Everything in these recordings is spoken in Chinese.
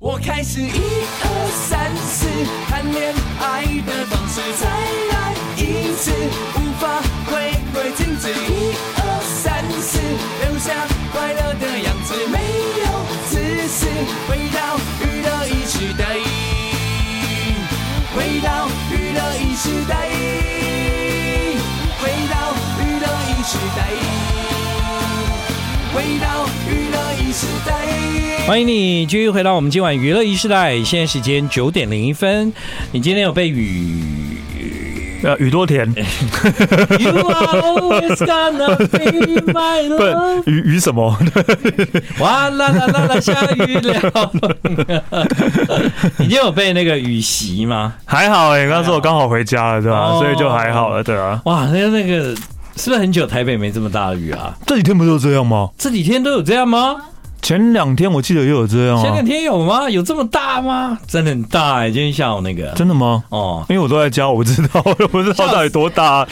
我开始一二三四谈恋爱的方式，再来一次，无法回归停止。一二三四，留下快乐的样子，没有自私，回到娱乐一时代，回到娱乐一时代，回到娱乐一时代，回到。欢迎你继续回到我们今晚娱乐一时代，现在时间九点零一分。你今天有被雨？呃，宇多甜。You are always gonna be my love。不，雨雨什么？哇啦啦啦啦，下雨了。你今天有被那个雨袭吗？还好哎、欸，刚说我刚好回家了，对吧、啊？所以就还好了，对啊。哇，那个那个，是不是很久台北没这么大的雨啊？这几天不都这样吗？这几天都有这样吗？前两天我记得也有这样啊，前两天有吗？有这么大吗？真的很大哎、欸！今天下午那个真的吗？哦，因为我都在家，我不知道，我不知道到底多大。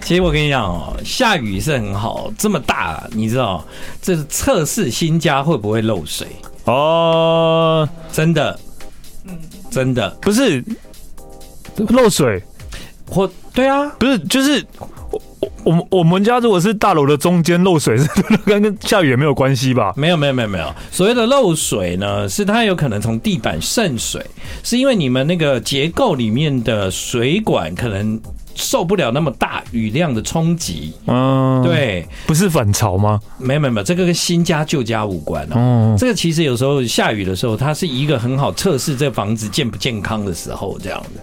其实我跟你讲哦，下雨是很好，这么大，你知道这是测试新家会不会漏水哦？真的，真的不是漏水，或对啊，不是就是。我们我们家如果是大楼的中间漏水，是跟跟下雨也没有关系吧？没有没有没有没有，所谓的漏水呢，是它有可能从地板渗水，是因为你们那个结构里面的水管可能受不了那么大雨量的冲击。嗯，对，不是反潮吗？没有没有没有，这个跟新家旧家无关哦。嗯，这个其实有时候下雨的时候，它是一个很好测试这房子健不健康的时候，这样的。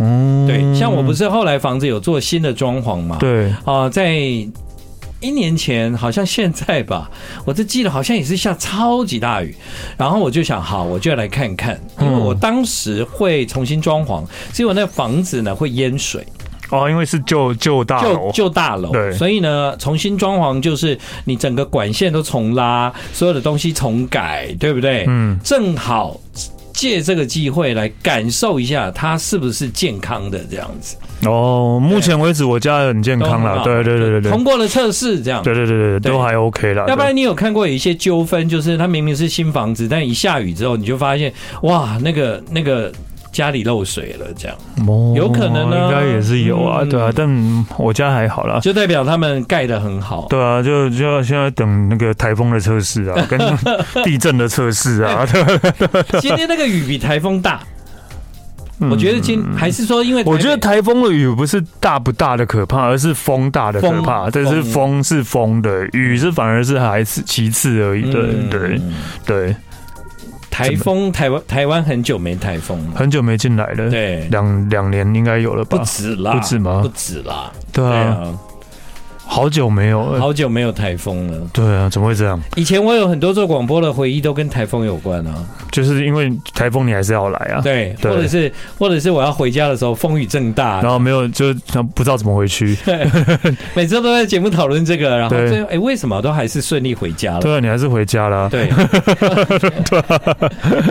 嗯，对，像我不是后来房子有做新的装潢嘛？对啊，在一年前，好像现在吧，我就记得好像也是下超级大雨，然后我就想，好，我就要来看看，因为我当时会重新装潢，结果那个房子呢会淹水哦，因为是旧旧大楼，旧大楼，对，所以呢，重新装潢就是你整个管线都重拉，所有的东西重改，对不对？嗯，正好。借这个机会来感受一下它是不是健康的这样子哦。目前为止我家很健康了，对对对对对，通过了测试这样，对对对对都还 OK 了。要不然你有看过有一些纠纷，就是它明明是新房子，但一下雨之后你就发现哇，那个那个。家里漏水了，这样有可能呢？应该也是有啊，对啊，但我家还好啦，就代表他们盖的很好。对啊，就就要现在等那个台风的测试啊，跟地震的测试 啊。今天那个雨比台风大，我觉得今还是说，因为我觉得台风的雨不是大不大的可怕，而是风大的可怕。但是风是风的，雨是反而是还是其次而已。对对对。台风，台湾台湾很久没台风了，很久没进来了。对，两两年应该有了吧？不止啦，不止吗？不止啦。对啊。好久没有，好久没有台风了。对啊，怎么会这样？以前我有很多做广播的回忆都跟台风有关啊。就是因为台风你还是要来啊。对，或者是或者是我要回家的时候风雨正大，然后没有就不知道怎么回去。对，每次都在节目讨论这个，然后最后哎，为什么都还是顺利回家了？对啊，你还是回家了。对。对。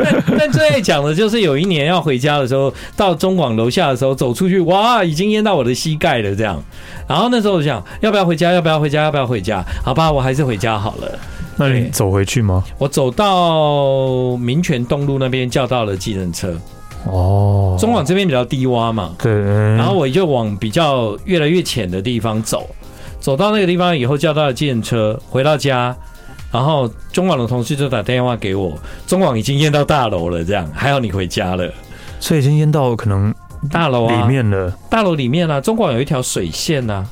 但但最爱讲的就是有一年要回家的时候，到中广楼下的时候走出去，哇，已经淹到我的膝盖了这样。然后那时候我想要不要回家？要不要回家？要不要回家？好吧，我还是回家好了。那你走回去吗？我走到民权东路那边叫到了计程车。哦，中广这边比较低洼嘛，对。然后我就往比较越来越浅的地方走，走到那个地方以后叫到了计程车，回到家，然后中广的同事就打电话给我，中广已经淹到大楼了，这样还好你回家了，所以已经淹到可能。大楼啊，里面了大楼里面啊，中广有一条水线啊。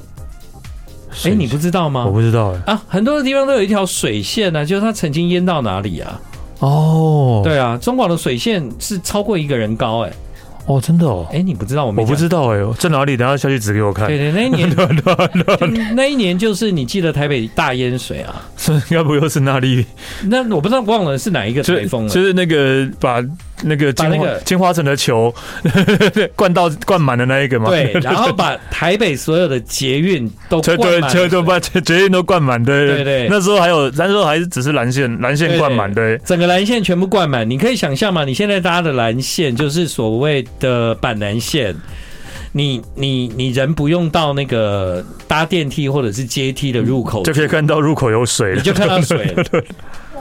哎、欸，你不知道吗？我不知道哎、欸。啊，很多的地方都有一条水线啊，就是它曾经淹到哪里啊？哦，对啊，中广的水线是超过一个人高哎、欸。哦，真的哦。哎、欸，你不知道我？我不知道哎、欸，在哪里？等下下去指给我看。对对，那一年，那一年就是你记得台北大淹水啊？是，要不又是那里？那我不知道忘了是哪一个台风了。就是那个把。那个金花金花城的球 灌到灌满的那一个嘛，对，然后把台北所有的捷运都灌满，对，车都把捷运都灌满，对对对。那时候还有，那时候还是只是蓝线，蓝线灌满，对，整个蓝线全部灌满。你可以想象吗？你现在搭的蓝线就是所谓的板南线，你你你人不用到那个搭电梯或者是阶梯的入口，就可以看到入口有水了，你就看到水了。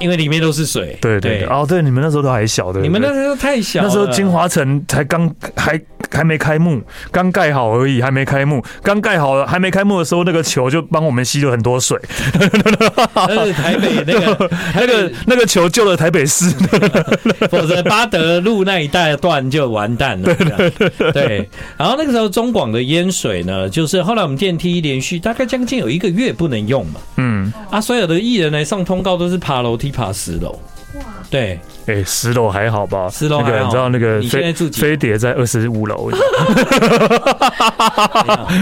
因为里面都是水。对对，对哦，对，你们那时候都还小的，你们那时候太小，那时候金华城才刚还还没开幕，刚盖好而已，还没开幕，刚盖好了还没开幕的时候，那个球就帮我们吸了很多水。那是台北那个 那个那个球救了台北市，否则巴德路那一带段就完蛋了。对对对，对。然后那个时候中广的淹水呢，就是后来我们电梯连续大概将近有一个月不能用嘛。嗯。啊，所有的艺人来上通告都是爬楼梯爬十楼。哇。对。哎、欸，十楼还好吧？十楼还好。那个你知道那个飞飞碟在二十五楼。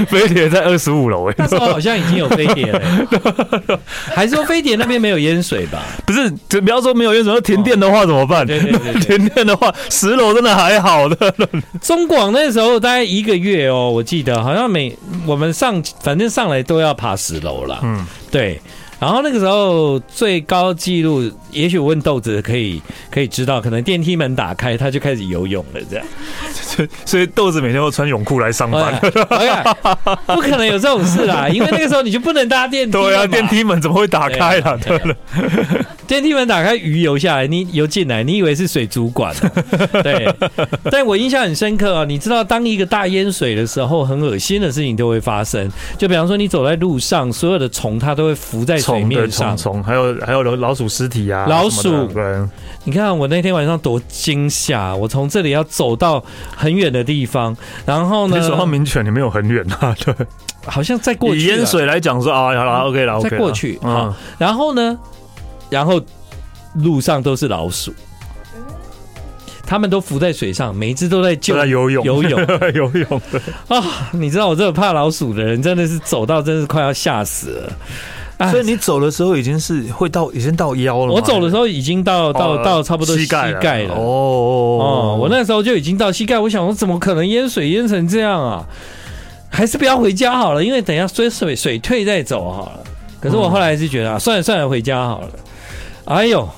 飞碟在二十五楼，哎，那时候好像已经有飞碟了。还是说飞碟那边没有淹水吧？不是，就不要说没有淹水，停电的话怎么办？对对对，停电的话，十楼真的还好的。中广那时候大概一个月哦，我记得好像每我们上反正上来都要爬十楼了。嗯，对。然后那个时候最高纪录，也许我问豆子可以可以知道，可能电梯门打开，他就开始游泳了，这样。所以豆子每天都穿泳裤来上班。不可能有这种事啦，因为那个时候你就不能搭电梯。对啊，电梯门怎么会打开啦？对了，电梯门打开，鱼游下来，你游进来，你以为是水族馆？对。但我印象很深刻啊，你知道，当一个大淹水的时候，很恶心的事情都会发生。就比方说，你走在路上，所有的虫它都会浮在。水面上，虫还有还有老鼠尸体啊，老鼠。你看我那天晚上多惊吓！我从这里要走到很远的地方，然后呢？你走到民权，你没有很远啊？对，好像再过去。以淹水来讲说啊，好了，OK 了，再过去啊。然后呢？然后路上都是老鼠，他们都浮在水上，每一只都在救，在游泳，游泳，游泳。啊，你知道我这个怕老鼠的人，真的是走到真是快要吓死了。所以你走的时候已经是会到，已经到腰了。我走的时候已经到到到差不多膝盖了。哦哦，我那时候就已经到膝盖。我想我，怎么可能淹水淹成这样啊？还是不要回家好了，因为等一下水水水退再走好了。可是我后来还是觉得啊，算了算了，回家好了。哎呦！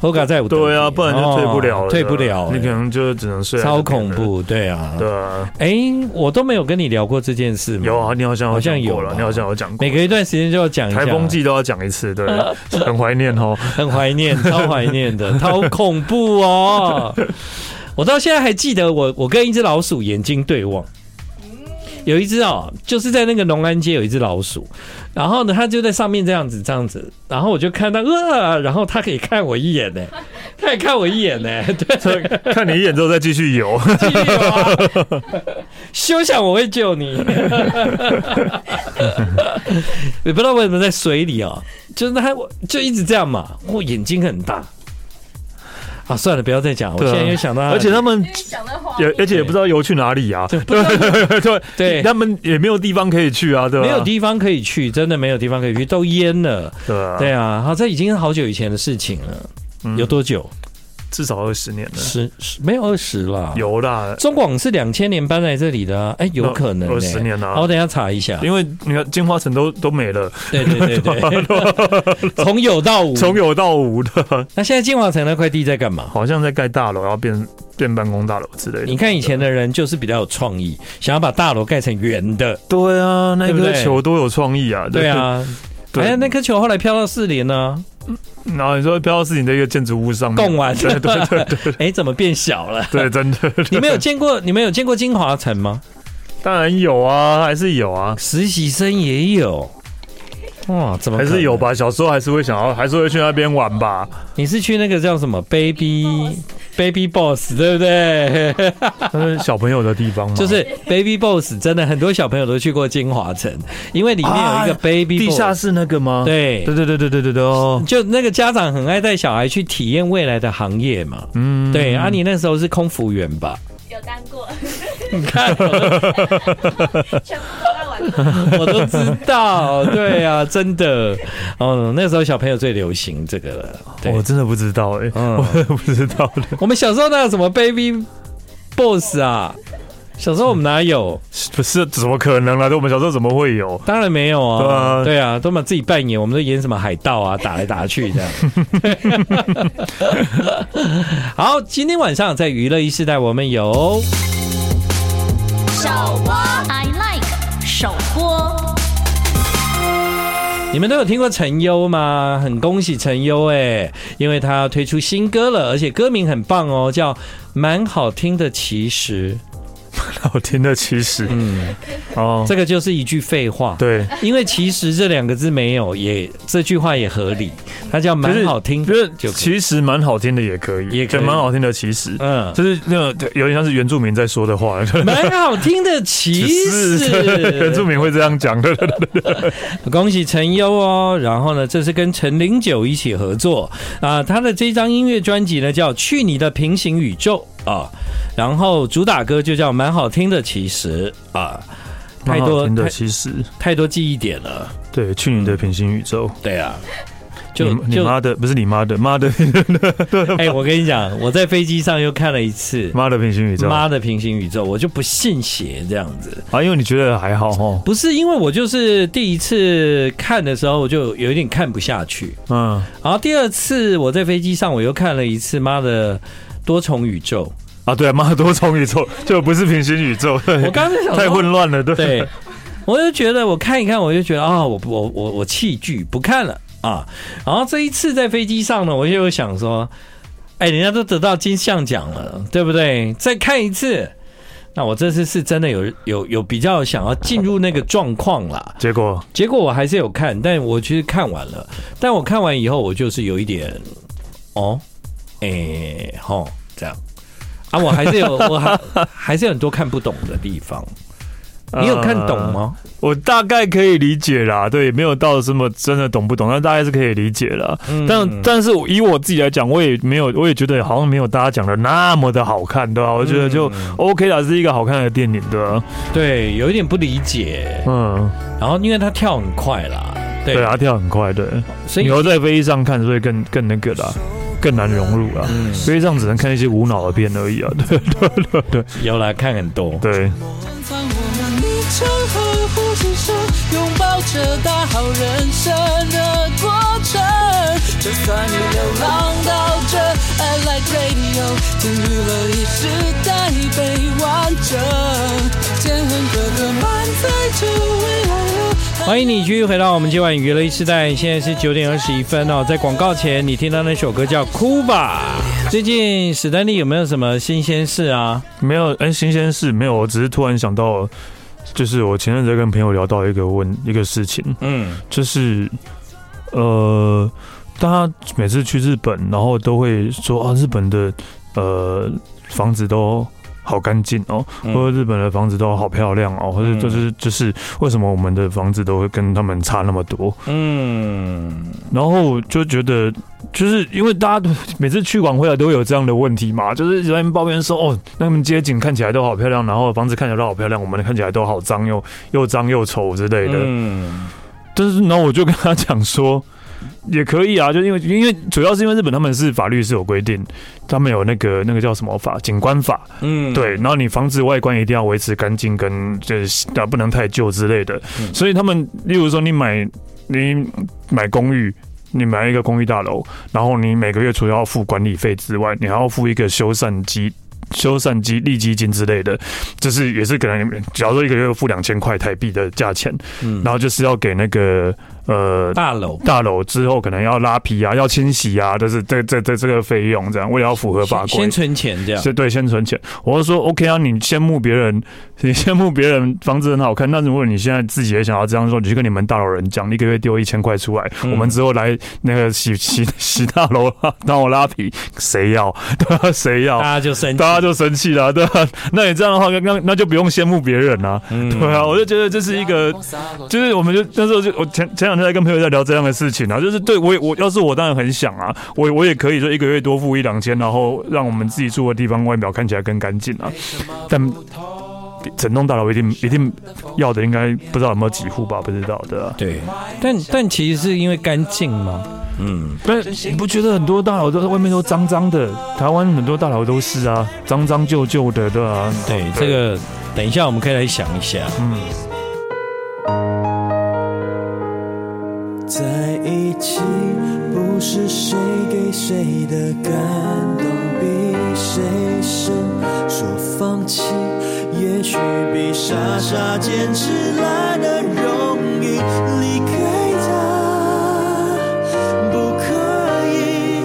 后嘎在对啊，不然就退不了了，退不了，你可能就只能睡。超恐怖，对啊，对啊。哎，我都没有跟你聊过这件事吗？有啊，你好像好像有了，你好像有讲过。每隔一段时间就要讲一下，台风季都要讲一次，对，很怀念哦，很怀念，超怀念的，超恐怖哦。我到现在还记得，我我跟一只老鼠眼睛对望。有一只哦，就是在那个农安街有一只老鼠，然后呢，它就在上面这样子这样子，然后我就看到呃，然后它可以看我一眼呢，它也看我一眼呢，对，看你一眼之后再继续游，继续游啊，休想我会救你，也不知道为什么在水里啊，就是它就一直这样嘛，我眼睛很大。啊，算了，不要再讲。我现在又想到，而且他们也，而且也不知道游去哪里啊。对 对对对，他们也没有地方可以去啊，对吧？没有地方可以去，真的没有地方可以去，都淹了。对啊，对啊，好，这已经好久以前的事情了。有多久？至少二十年了，十十没有二十了，有啦。中广是两千年搬来这里的，哎，有可能二十年了。我等一下查一下，因为你看金华城都都没了，对对对对，从有到无，从有到无的。那现在金华城那块地在干嘛？好像在盖大楼，然后变变办公大楼之类的。你看以前的人就是比较有创意，想要把大楼盖成圆的。对啊，那颗球多有创意啊！对啊，哎，那颗球后来飘到四零呢。然后你说飘到四零的一个建筑物上面，贡丸，对对对对，哎，怎么变小了？对，真的。你们有见过？你们有见过金华城吗？当然有啊，还是有啊，实习生也有。哇，怎么还是有吧？小时候还是会想要，还是会去那边玩吧。你是去那个叫什么 Baby baby boss 对不对？是小朋友的地方吗？就是 baby boss 真的很多小朋友都去过金华城因为里面有一个 baby boss 地下室那个吗？对。对对对对对对就那个家长很爱带小孩去体验未来的行业嘛。嗯。对阿妮那时候是空服员吧？有当过。你看 我都知道，对呀、啊，真的，哦，那时候小朋友最流行这个了，我真的不知道哎、欸，嗯、我真的不知道的。我们小时候那有什么 Baby Boss 啊？小时候我们哪有？不是，怎么可能啊？我们小时候怎么会有？当然没有啊！对啊，对啊，都嘛自己扮演，我们都演什么海盗啊，打来打去这样。好，今天晚上在娱乐一时代，我们有首播你们都有听过陈优吗？很恭喜陈优哎，因为他要推出新歌了，而且歌名很棒哦，叫蛮好听的。其实。好听的其实，嗯，哦，这个就是一句废话，对，因为其实这两个字没有，也这句话也合理，它叫蛮好听，就是其实蛮好听的也可以，也可以。蛮好听的其实，嗯，就是那个有点像是原住民在说的话，蛮好听的其实，原住民会这样讲的，恭喜陈优哦，然后呢，这是跟陈零九一起合作。啊，他的这张音乐专辑呢叫《去你的平行宇宙》啊。然后主打歌就叫蛮好听的，其实啊，太多的其实太多记忆点了。对，去年的平行宇宙。对啊，就你妈的，不是你妈的，妈的。哎，我跟你讲，我在飞机上又看了一次《妈的平行宇宙》，妈的平行宇宙，我就不信邪这样子啊，因为你觉得还好哈。不是，因为我就是第一次看的时候，我就有一点看不下去。嗯，然后第二次我在飞机上我又看了一次《妈的多重宇宙》。啊，对啊，妈多重宇宙 就不是平行宇宙。对我刚才想 太混乱了，对。对，我就觉得我看一看，我就觉得啊、哦，我我我我弃剧不看了啊。然后这一次在飞机上呢，我就想说，哎，人家都得到金像奖了，对不对？再看一次，那我这次是真的有有有比较想要进入那个状况啦。结果结果我还是有看，但我其实看完了。但我看完以后，我就是有一点，哦，哎，吼，这样。啊，我还是有，我还还是有很多看不懂的地方。你有看懂吗？呃、我大概可以理解啦，对，没有到什么真的懂不懂，但大概是可以理解啦。嗯、但但是以我自己来讲，我也没有，我也觉得好像没有大家讲的那么的好看，对吧？我觉得就 OK 啦，是一个好看的电影，对吧？对，有一点不理解，嗯。然后因为他跳很快啦，对，对，它跳很快，对。所以你要在飞机上看，所以更更那个啦。更难融入啊，所以这样只能看一些无脑的片而已啊。对对对对，有来看很多。对。欢迎你继续回到我们今晚娱乐一世代，现在是九点二十一分哦。在广告前，你听到那首歌叫《哭吧》。最近史丹利有没有什么新鲜事啊？没有，哎，新鲜事没有。我只是突然想到，就是我前阵子跟朋友聊到一个问一个事情，嗯，就是呃，大家每次去日本，然后都会说啊，日本的呃房子都。好干净哦，或者日本的房子都好漂亮哦，或者就是就是为什么我们的房子都会跟他们差那么多？嗯，然后就觉得就是因为大家每次去完回来都会有这样的问题嘛，就是有人抱怨说哦，那们街景看起来都好漂亮，然后房子看起来都好漂亮，我们看起来都好脏又又脏又丑之类的。嗯，但是然后我就跟他讲说。也可以啊，就因为因为主要是因为日本他们是法律是有规定，他们有那个那个叫什么法，景观法，嗯，对，然后你房子外观一定要维持干净，跟就是啊不能太旧之类的，所以他们例如说你买你买公寓，你买一个公寓大楼，然后你每个月除了要付管理费之外，你还要付一个修缮基修缮基利基金之类的，就是也是可能假如说一个月付两千块台币的价钱，嗯，然后就是要给那个。呃，大楼大楼之后可能要拉皮啊，要清洗啊，就是这这这这个费用这样，为了要符合法规，先存钱这样，是对，先存钱。我就说 OK 啊，你羡慕别人，你羡慕别人房子很好看，那如果你现在自己也想要这样做，你去跟你们大楼人讲，你一个月丢一千块出来，嗯、我们之后来那个洗 洗洗大楼，让我拉皮，谁要？对吧？谁要？大家就生气，大家就生气了，对吧？那你这样的话，那那就不用羡慕别人啊，嗯、对啊，我就觉得这是一个，就是我们就那时候就我前前两。在跟朋友在聊这样的事情啊，就是对我也我要是我当然很想啊，我我也可以说一个月多付一两千，然后让我们自己住的地方外表看起来更干净啊。但整栋大楼一定一定要的，应该不知道有没有几户吧？不知道的。对，但但其实是因为干净吗？嗯，但你不觉得很多大楼都在外面都脏脏的？台湾很多大楼都是啊，脏脏旧旧的，对吧？对，这个等一下我们可以来想一下。嗯。谁的感动比谁深，说放弃也许比傻傻坚持来的容易。离开他不可以，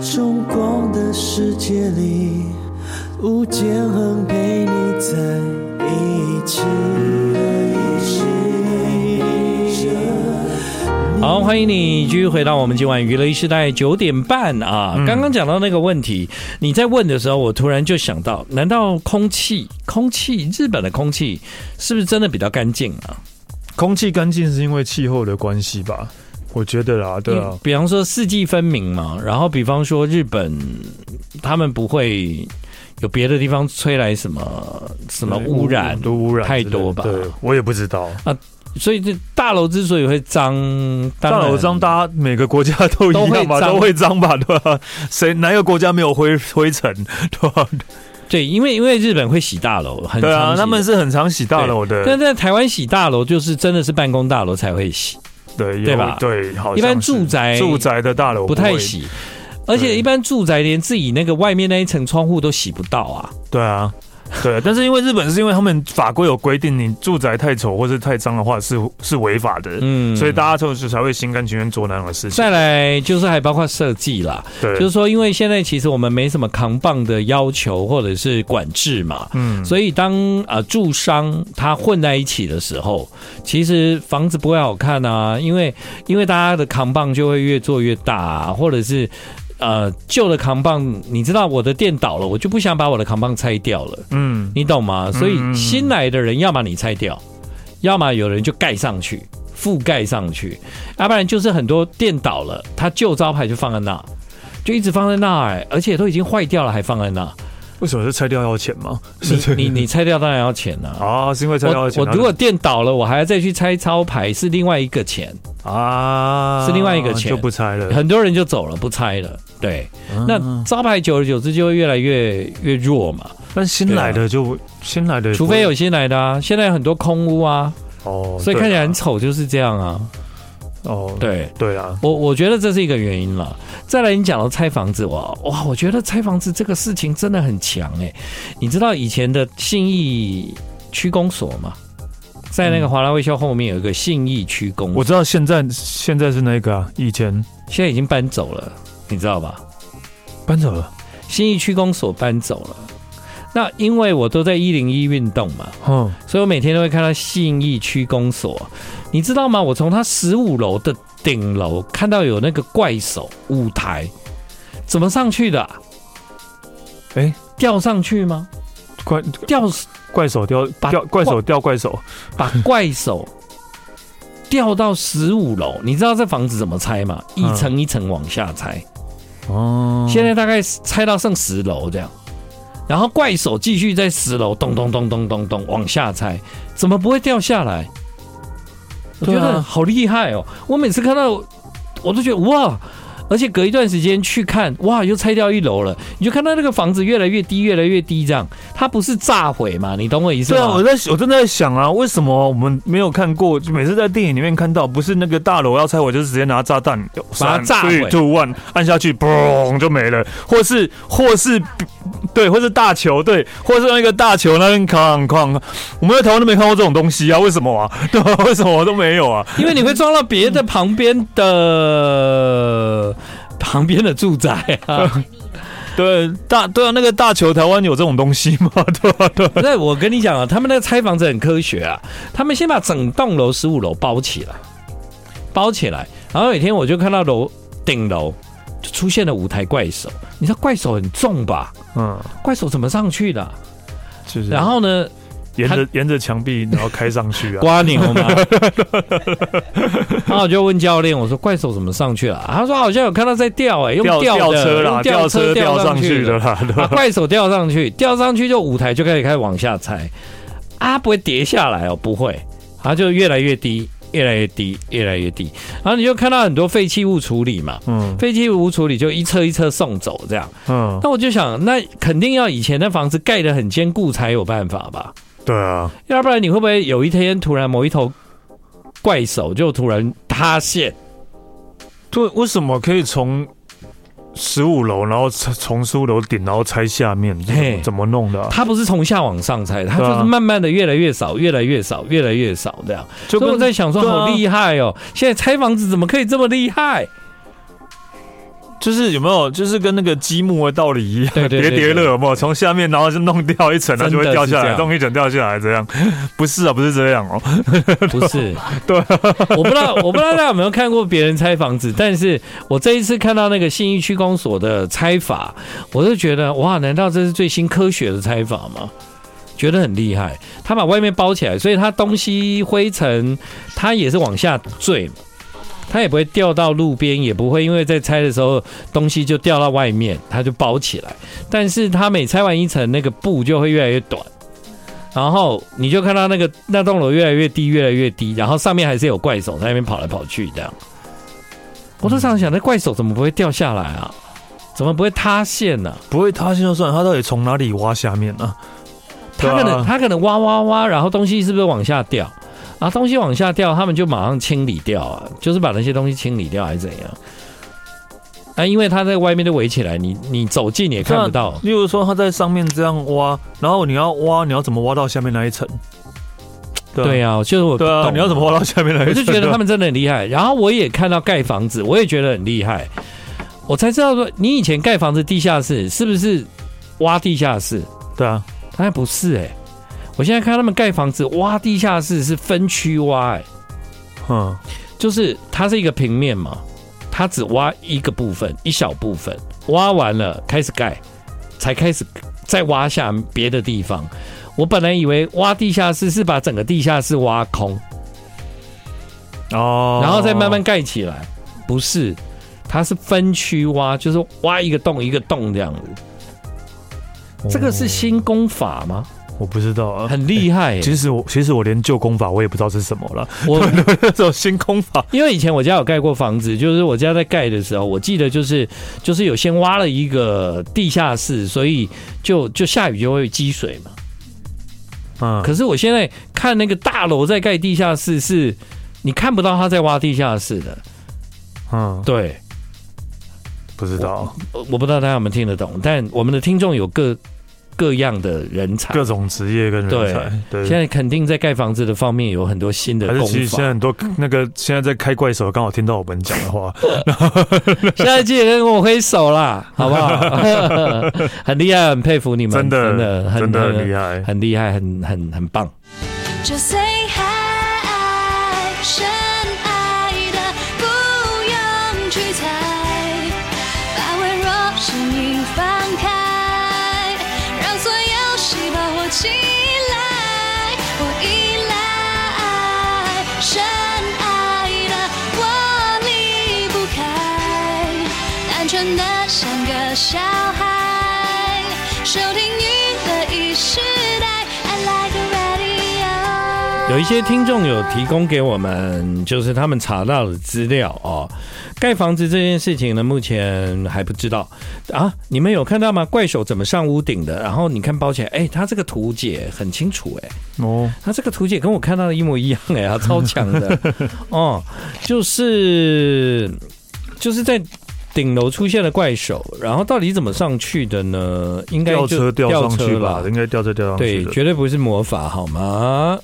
中光的世界里，吴建衡陪你在一起。欢迎你继续回到我们今晚娱乐一时代九点半啊！刚刚讲到那个问题，你在问的时候，我突然就想到，难道空气、空气，日本的空气是不是真的比较干净啊？空气干净是因为气候的关系吧？我觉得啦，对啊。比方说四季分明嘛，然后比方说日本，他们不会有别的地方吹来什么什么污染，都污染太多吧？对，我也不知道啊。所以这大楼之所以会脏，大楼脏，大家每个国家都一样吧，都会脏吧，对吧？谁哪个国家没有灰灰尘，对吧？对，因为因为日本会洗大楼，很对啊，他们是很常洗大楼的。但在台湾洗大楼，就是真的是办公大楼才会洗，对对吧？对，好，一般住宅住宅的大楼不太洗，而且一般住宅连自己那个外面那一层窗户都洗不到啊。对啊。对，但是因为日本是因为他们法规有规定，你住宅太丑或者太脏的话是是违法的，嗯，所以大家就是才会心甘情愿做那样的事情。再来就是还包括设计啦，对，就是说因为现在其实我们没什么扛棒的要求或者是管制嘛，嗯，所以当呃住商它混在一起的时候，其实房子不会好看啊，因为因为大家的扛棒就会越做越大啊，或者是。呃，旧的扛棒，你知道我的店倒了，我就不想把我的扛棒拆掉了。嗯，你懂吗？所以新来的人，要么你拆掉，要么有人就盖上去，覆盖上去，要不然就是很多店倒了，他旧招牌就放在那，就一直放在那，哎，而且都已经坏掉了，还放在那。为什么是拆掉要钱吗？你你你拆掉当然要钱了 啊！是因为拆掉要钱。我如果店倒了，我还要再去拆招牌，是另外一个钱啊，是另外一个钱，就不拆了。很多人就走了，不拆了。对，那招牌久而久之就会越来越越弱嘛。但新来的就新来的，除非有新来的啊。现在有很多空屋啊，哦，所以看起来很丑，就是这样啊。哦，对对啊，我我觉得这是一个原因了。再来，你讲到拆房子，哇哇，我觉得拆房子这个事情真的很强哎。你知道以前的信义区公所吗？在那个华南卫校后面有一个信义区公所，我知道现在现在是那个啊，以前现在已经搬走了，你知道吧？搬走了，信义区公所搬走了。那因为我都在一零一运动嘛，嗯，所以我每天都会看到信义区公所。你知道吗？我从他十五楼的顶楼看到有那个怪手舞台，怎么上去的啊？哎，吊上去吗？怪吊怪手吊吊怪手吊怪手，把怪手吊到十五楼。你知道这房子怎么拆吗？一层一层往下拆。哦，现在大概拆到剩十楼这样，然后怪手继续在十楼咚咚咚咚咚咚往下拆，怎么不会掉下来？我觉得好厉害哦！我每次看到，我都觉得哇。而且隔一段时间去看，哇，又拆掉一楼了。你就看到那个房子越来越低，越来越低，这样。它不是炸毁嘛？你懂我意思吗？对啊，我在我正在想啊，为什么我们没有看过？就每次在电影里面看到，不是那个大楼要拆毁，就是直接拿炸弹把它炸毁，就万按下去，嘣就没了。或是或是对，或是大球对，或是用一个大球那边哐哐。我们在台湾都没看过这种东西啊？为什么啊？对吧？为什么我都没有啊？因为你会撞到别的旁边的。旁边的住宅啊，对大对啊，那个大球台湾有这种东西吗？对吧？对，那我跟你讲啊，他们那个拆房子很科学啊，他们先把整栋楼十五楼包起来，包起来，然后有一天我就看到楼顶楼就出现了五台怪手，你知道怪手很重吧？嗯，怪手怎么上去的？就是，然后呢？沿着沿着墙壁，然后开上去啊！刮牛吗？然后我就问教练，我说怪手怎么上去了？他说好像有看到在吊，哎，用吊车啦，吊车吊上去的啦。把怪手吊上去，吊上去就舞台就开始开始往下拆啊，不会跌下来哦，不会，它就越来越低，越来越低，越来越低。然后你就看到很多废弃物处理嘛，嗯，废弃物处理就一车一车送走这样，嗯。那我就想，那肯定要以前的房子盖得很坚固才有办法吧？对啊，要不然你会不会有一天突然某一头怪手就突然塌陷？对，为什么可以从十五楼，然后从十五楼顶，然后拆下面？嘿，怎么弄的啊？它不是从下往上拆，它就是慢慢的越来越少，越来越少，越来越少这样。所以我在想说，好厉害哦！现在拆房子怎么可以这么厉害？就是有没有，就是跟那个积木的道理一样，叠叠乐有没有？从下面然后就弄掉一层，它就会掉下来，弄一层掉下来，这样。不是啊，不是这样哦，不是，对，我不知道，我不知道大家有没有看过别人拆房子，但是我这一次看到那个信义区公所的拆法，我就觉得哇，难道这是最新科学的拆法吗？觉得很厉害，他把外面包起来，所以他东西灰尘，他也是往下坠嘛。它也不会掉到路边，也不会因为在拆的时候东西就掉到外面，它就包起来。但是它每拆完一层，那个布就会越来越短，然后你就看到那个那栋楼越来越低，越来越低，然后上面还是有怪手在那边跑来跑去这样。我都常想，那怪手怎么不会掉下来啊？怎么不会塌陷呢？不会塌陷就算，它到底从哪里挖下面呢？它可能它可能挖挖挖，然后东西是不是往下掉？啊，东西往下掉，他们就马上清理掉啊，就是把那些东西清理掉，还是怎样？啊，因为他在外面都围起来，你你走近也看不到。例如说他在上面这样挖，然后你要挖，你要怎么挖到下面那一层？对啊，就是我。对啊，你要怎么挖到下面那一层？我就觉得他们真的很厉害。然后我也看到盖房子，我也觉得很厉害。我才知道说，你以前盖房子地下室是不是挖地下室？对啊，他还不是哎、欸。我现在看他们盖房子，挖地下室是分区挖，哎，嗯，就是它是一个平面嘛，它只挖一个部分，一小部分，挖完了开始盖，才开始再挖下别的地方。我本来以为挖地下室是把整个地下室挖空，哦，然后再慢慢盖起来，不是，它是分区挖，就是挖一个洞一个洞这样子。这个是新工法吗？我不知道啊，很厉害、欸。其实我其实我连旧工法我也不知道是什么了。我 那种新工法，因为以前我家有盖过房子，就是我家在盖的时候，我记得就是就是有先挖了一个地下室，所以就就下雨就会积水嘛。嗯，可是我现在看那个大楼在盖地下室，是你看不到他在挖地下室的。嗯，对，不知道我，我不知道大家有没有听得懂，但我们的听众有个。各样的人才，各种职业跟人才。对，现在肯定在盖房子的方面有很多新的工法。其实现在很多那个现在在开怪手，刚好听到我们讲的话，现在记得跟我挥手啦，好不好？很厉害，很佩服你们，真的，真的，很真的很厉害，很厉害，很很很棒。小有一些听众有提供给我们，就是他们查到的资料哦。盖房子这件事情呢，目前还不知道啊。你们有看到吗？怪手怎么上屋顶的？然后你看包起来，哎，他这个图解很清楚，哎，哦，他这个图解跟我看到的一模一样，哎，他超强的哦，就是就是在。顶楼出现了怪手，然后到底怎么上去的呢？应该吊车吊上去吧？应该吊车吊上去。对，绝对不是魔法，好吗？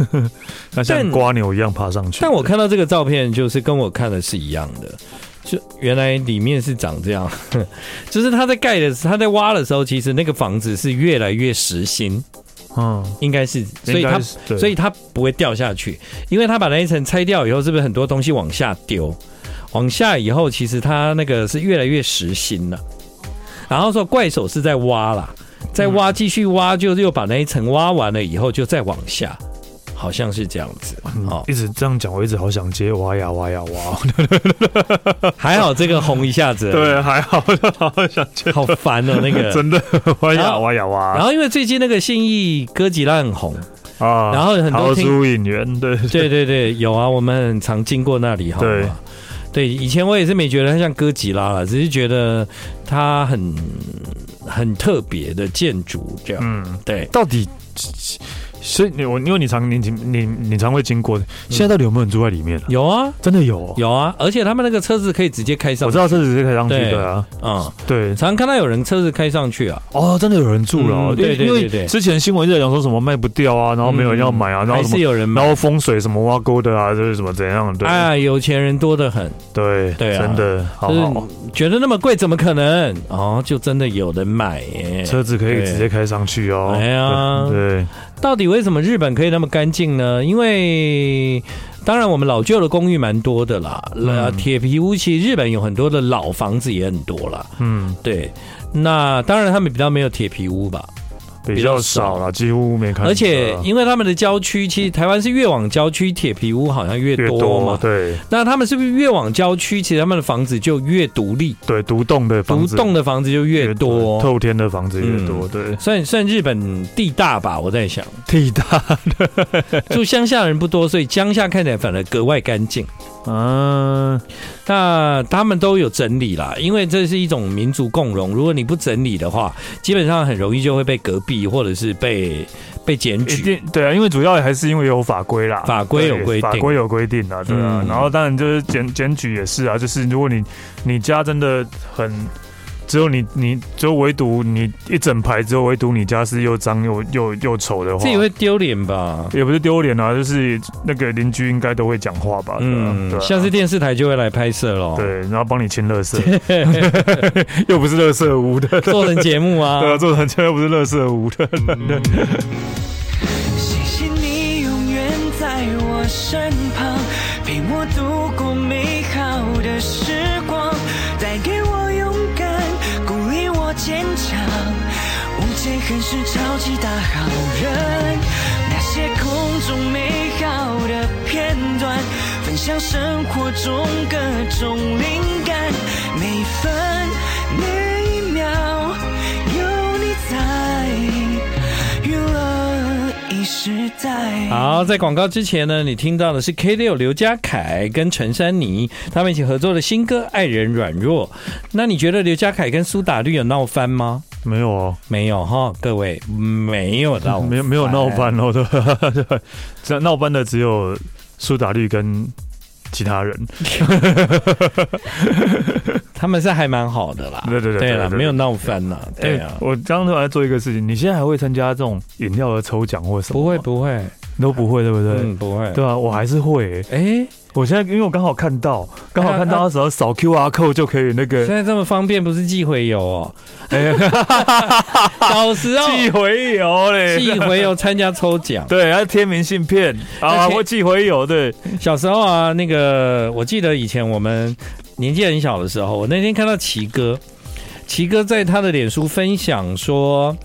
那像瓜牛一样爬上去。但我看到这个照片，就是跟我看的是一样的，就原来里面是长这样。就是他在盖的时候，他在挖的时候，其实那个房子是越来越实心。嗯，应该是，所以他所以他不会掉下去，因为他把那一层拆掉以后，是不是很多东西往下丢？往下以后，其实它那个是越来越实心了。然后说怪手是在挖啦，在挖，继续挖，就又把那一层挖完了以后，就再往下，好像是这样子。哦、嗯，一直这样讲，我一直好想接挖呀挖呀挖。还好这个红一下子，对，还好，想接，好烦哦，那个 真的挖呀挖呀挖。然后因为最近那个信义哥吉拉很红啊，然后很多听书引援，对对对对，有啊，我们很常经过那里，好。对。对，以前我也是没觉得它像哥吉拉了，只是觉得它很很特别的建筑这样。嗯，对。到底所以你我因为你常你你你常会经过，现在到底有没有人住在里面？有啊，真的有有啊，而且他们那个车子可以直接开上，我知道车子直接开上去的啊，嗯，对，常常看到有人车子开上去啊，哦，真的有人住了，对对对对，之前新闻在讲说什么卖不掉啊，然后没有人要买啊，然后还是有人，然后风水什么挖沟的啊，就是什么怎样，对，啊，有钱人多得很，对对啊，真的，好好，觉得那么贵怎么可能？哦，就真的有人买耶，车子可以直接开上去哦，哎呀，对。到底为什么日本可以那么干净呢？因为当然我们老旧的公寓蛮多的啦，那铁皮屋其实日本有很多的老房子也很多啦。嗯，对。那当然他们比较没有铁皮屋吧。比较少了，几乎没看。而且因为他们的郊区，其实台湾是越往郊区，铁皮屋好像越多嘛。对。那他们是不是越往郊区，其实他们的房子就越独立？对，独栋的房子，独栋的房子就越多，透天的房子越多。对。算算日本地大吧，我在想。地大。住乡下人不多，所以乡下看起来反而格外干净。嗯，那他们都有整理啦，因为这是一种民族共荣。如果你不整理的话，基本上很容易就会被隔壁或者是被被检举。对啊，因为主要还是因为有法规啦，法规有规定，法规有规定啊，对啊。嗯、然后当然就是检检举也是啊，就是如果你你家真的很。只有你，你只有唯独你一整排，只有唯独你家是又脏又又又丑的话，自己会丢脸吧？也不是丢脸啊，就是那个邻居应该都会讲话吧？嗯，对啊，下次电视台就会来拍摄咯。对，然后帮你清垃圾，又不是垃圾屋的，做成节目啊？对啊，做成节目又不是垃圾屋的。嗯享生活中各种灵感，每分每一秒有你在，娱乐一时代。好，在广告之前呢，你听到的是 K 六刘家凯跟陈珊妮他们一起合作的新歌《爱人软弱》。那你觉得刘家凯跟苏打绿有闹翻吗？没有哦，没有哈，各位没有闹，没有没有闹翻哦，对，这闹翻的只有苏打绿跟其他人，他们是还蛮好的啦，对对对，对了，没有闹翻呐，对啊。我刚刚在做一个事情，你现在还会参加这种饮料的抽奖或什么？不会不会，都不会，对不对？嗯，不会，对啊，我还是会，哎。我现在因为我刚好看到，刚好看到的时候扫 QR code 就可以那个。现在这么方便，不是寄回邮哦。哎呀，小时候寄回邮嘞，寄回邮参加抽奖，对，还贴明信片啊，会寄回邮。对，小时候啊，那个我记得以前我们年纪很小的时候，我那天看到奇哥，奇哥在他的脸书分享说。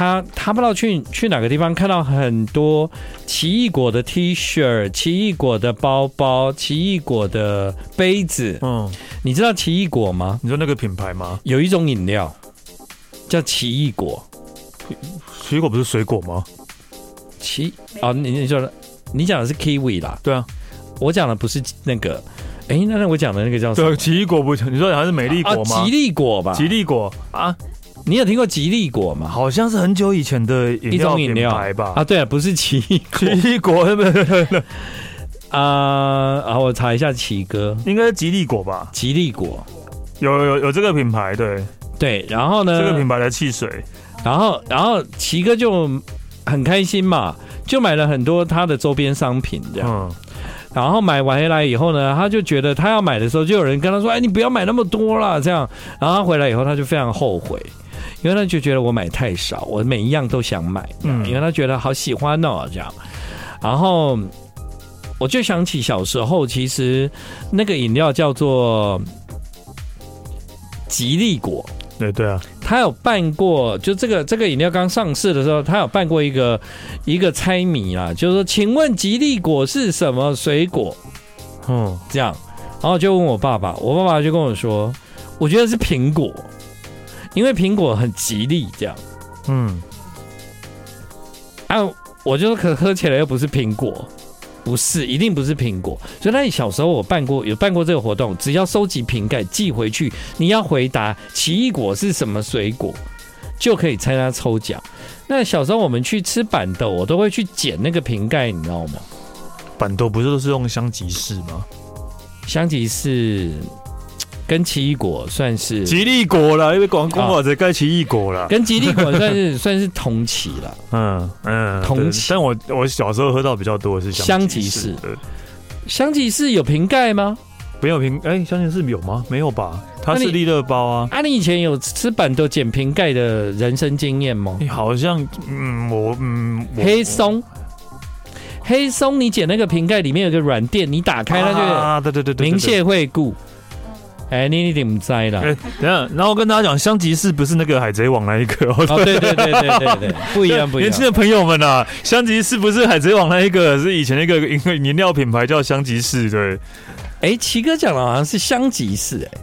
他他不知道去去哪个地方看到很多奇异果的 T 恤、奇异果的包包、奇异果的杯子。嗯，你知道奇异果吗？你知道那个品牌吗？有一种饮料叫奇异果。奇异果不是水果吗？奇啊，你你说你讲的是 kiwi 啦？对啊，我讲的不是那个。哎、欸，那那我讲的那个叫什么？对，奇异果不？你说好像是美丽果吗？吉利果吧？吉利果啊。你有听过吉利果吗？好像是很久以前的一种饮料？啊，对啊，不是奇异奇异果，对不对？啊，然后我查一下奇哥，应该是吉利果吧？吉利果有有有这个品牌，对对。然后呢，这个品牌的汽水，然后然后奇哥就很开心嘛，就买了很多他的周边商品，这样。嗯。然后买完回来以后呢，他就觉得他要买的时候，就有人跟他说：“哎，你不要买那么多了。”这样。然后他回来以后，他就非常后悔。因为他就觉得我买太少，我每一样都想买，嗯，因为他觉得好喜欢哦，这样，然后我就想起小时候，其实那个饮料叫做吉利果，对对啊，他有办过，就这个这个饮料刚上市的时候，他有办过一个一个猜谜啊，就是说，请问吉利果是什么水果？嗯，这样，然后就问我爸爸，我爸爸就跟我说，我觉得是苹果。因为苹果很吉利，这样，嗯，啊，我就可喝起来又不是苹果，不是，一定不是苹果。所以那你小时候我办过，有办过这个活动，只要收集瓶盖寄回去，你要回答奇异果是什么水果，就可以参加抽奖。那小时候我们去吃板豆，我都会去捡那个瓶盖，你知道吗？板豆不是都是用香吉士吗？香吉士跟奇异果算是吉利果了，因为广东话在盖奇异果了，跟吉利果算是 算是同期了。嗯嗯，同期。但我我小时候喝到比较多的是香吉士。香吉士有瓶盖吗？没有瓶，哎、欸，香吉士有吗？没有吧？它是利乐包啊。啊，你以前有吃板豆捡瓶盖的人生经验吗？你好像，嗯，我，嗯，我黑松，黑松，你捡那个瓶盖里面有个软垫，你打开那就啊，对对对对，明谢惠顾。哎，你你点在了？哎，等下，然后我跟大家讲，香吉士不是那个海贼王那一个哦。对对对对对对，不一样 不一样。年轻的朋友们啊，香吉士不是海贼王那一个，是以前那个饮饮料品牌叫香吉士。对。哎，奇哥讲的好像是香吉士，哎。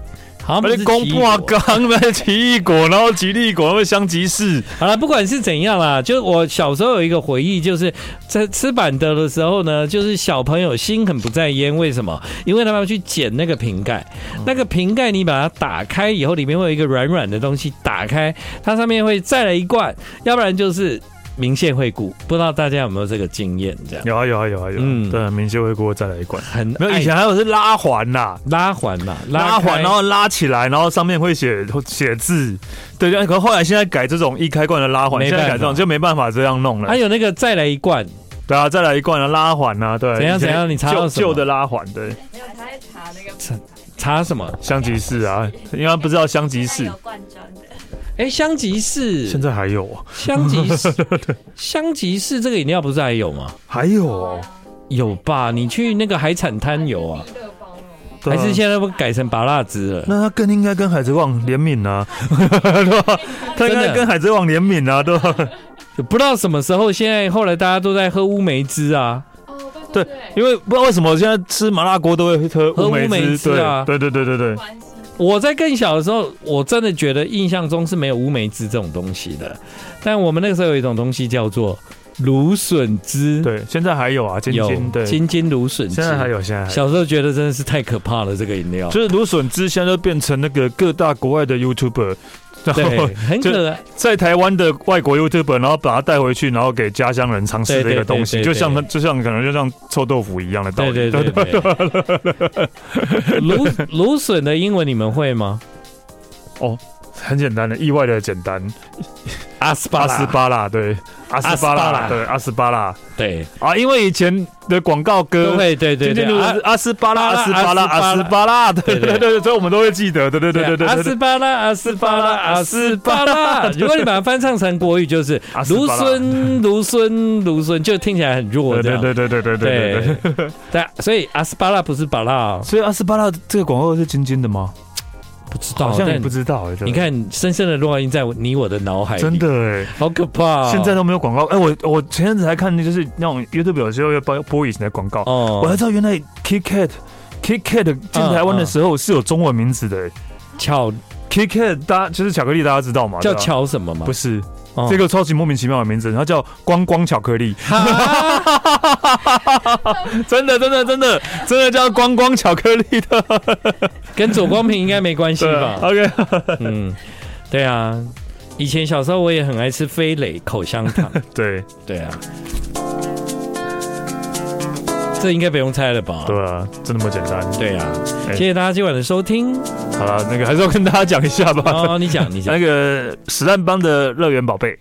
好，不是公破刚的奇异果，然后吉利果，然后香吉士。好了，不管是怎样啦，就我小时候有一个回忆，就是在吃板德的时候呢，就是小朋友心很不在焉。为什么？因为他们要去捡那个瓶盖，那个瓶盖你把它打开以后，里面会有一个软软的东西，打开它上面会再来一罐，要不然就是。明谢惠顾，不知道大家有没有这个经验？这样有啊有啊有啊有。嗯，对，明谢惠顾再来一罐，很没有。以前还有是拉环呐，拉环呐，拉环，然后拉起来，然后上面会写写字。对，可是后来现在改这种一开罐的拉环，现在改这种就没办法这样弄了。还有那个再来一罐，对啊，再来一罐的拉环啊，对。怎样怎样？你查到旧的拉环？对。没有，他在查那个查查什么？香吉士啊，因为不知道香吉士。哎，香吉士现在还有啊？香吉士，香吉士这个饮料不是还有吗？还有哦，有吧？你去那个海产摊有啊？还是现在不改成拔辣汁了？那他更应该跟海贼王联名啊，对吧？他应该跟海贼王联名啊，对吧？不知道什么时候，现在后来大家都在喝乌梅汁啊。哦，对，因为不知道为什么现在吃麻辣锅都会喝乌梅汁啊。对对对对对。我在更小的时候，我真的觉得印象中是没有乌梅汁这种东西的。但我们那个时候有一种东西叫做芦笋汁，对，现在还有啊，金金对，金金芦笋汁，现在还有，现在。小时候觉得真的是太可怕了，这个饮料。就是芦笋汁现在都变成那个各大国外的 YouTuber。对，很可爱。在台湾的外国 YouTuber，然后把它带回去，然后给家乡人尝试的一个东西，就像它，就像可能就像臭豆腐一样的道理。对对对对。芦芦笋的英文你们会吗？哦，很简单的，意外的简单。阿斯巴拉，斯巴拉，对，阿斯巴拉，对，阿斯巴拉，对。啊，因为以前的广告歌，对对对。对，阿斯巴拉，阿斯巴拉，阿斯巴拉，对对对，所以我们都会记得，对对对对对，阿斯巴拉，阿斯巴拉，阿斯巴拉。如果你把它翻唱成国语，就是芦笋，芦笋，芦笋，就听起来很弱，对对对对对对对对。所以阿斯巴拉不是巴拉，所以阿斯巴拉这个广告是晶晶的吗？不知道，好像也不知道。你看，深深的烙印在你我的脑海里。真的哎，好可怕！现在都没有广告。哎，我我前阵子还看，就是那种 YouTube 有时候要播播以前的广告。哦，我才知道原来 KitKat，KitKat 进台湾的时候是有中文名字的。巧 KitKat，大家就是巧克力，大家知道吗？叫巧什么吗？不是。这个超级莫名其妙的名字，它叫光光巧克力，真的真的真的真的叫光光巧克力的，跟左光平应该没关系吧？OK，嗯，对啊，以前小时候我也很爱吃飞磊口香糖，对。对啊。这应该不用猜了吧？对啊，就那么简单。对啊，谢谢大家今晚的收听。好了，那个还是要跟大家讲一下吧。哦，你讲，你讲。那个史丹帮的乐园宝贝。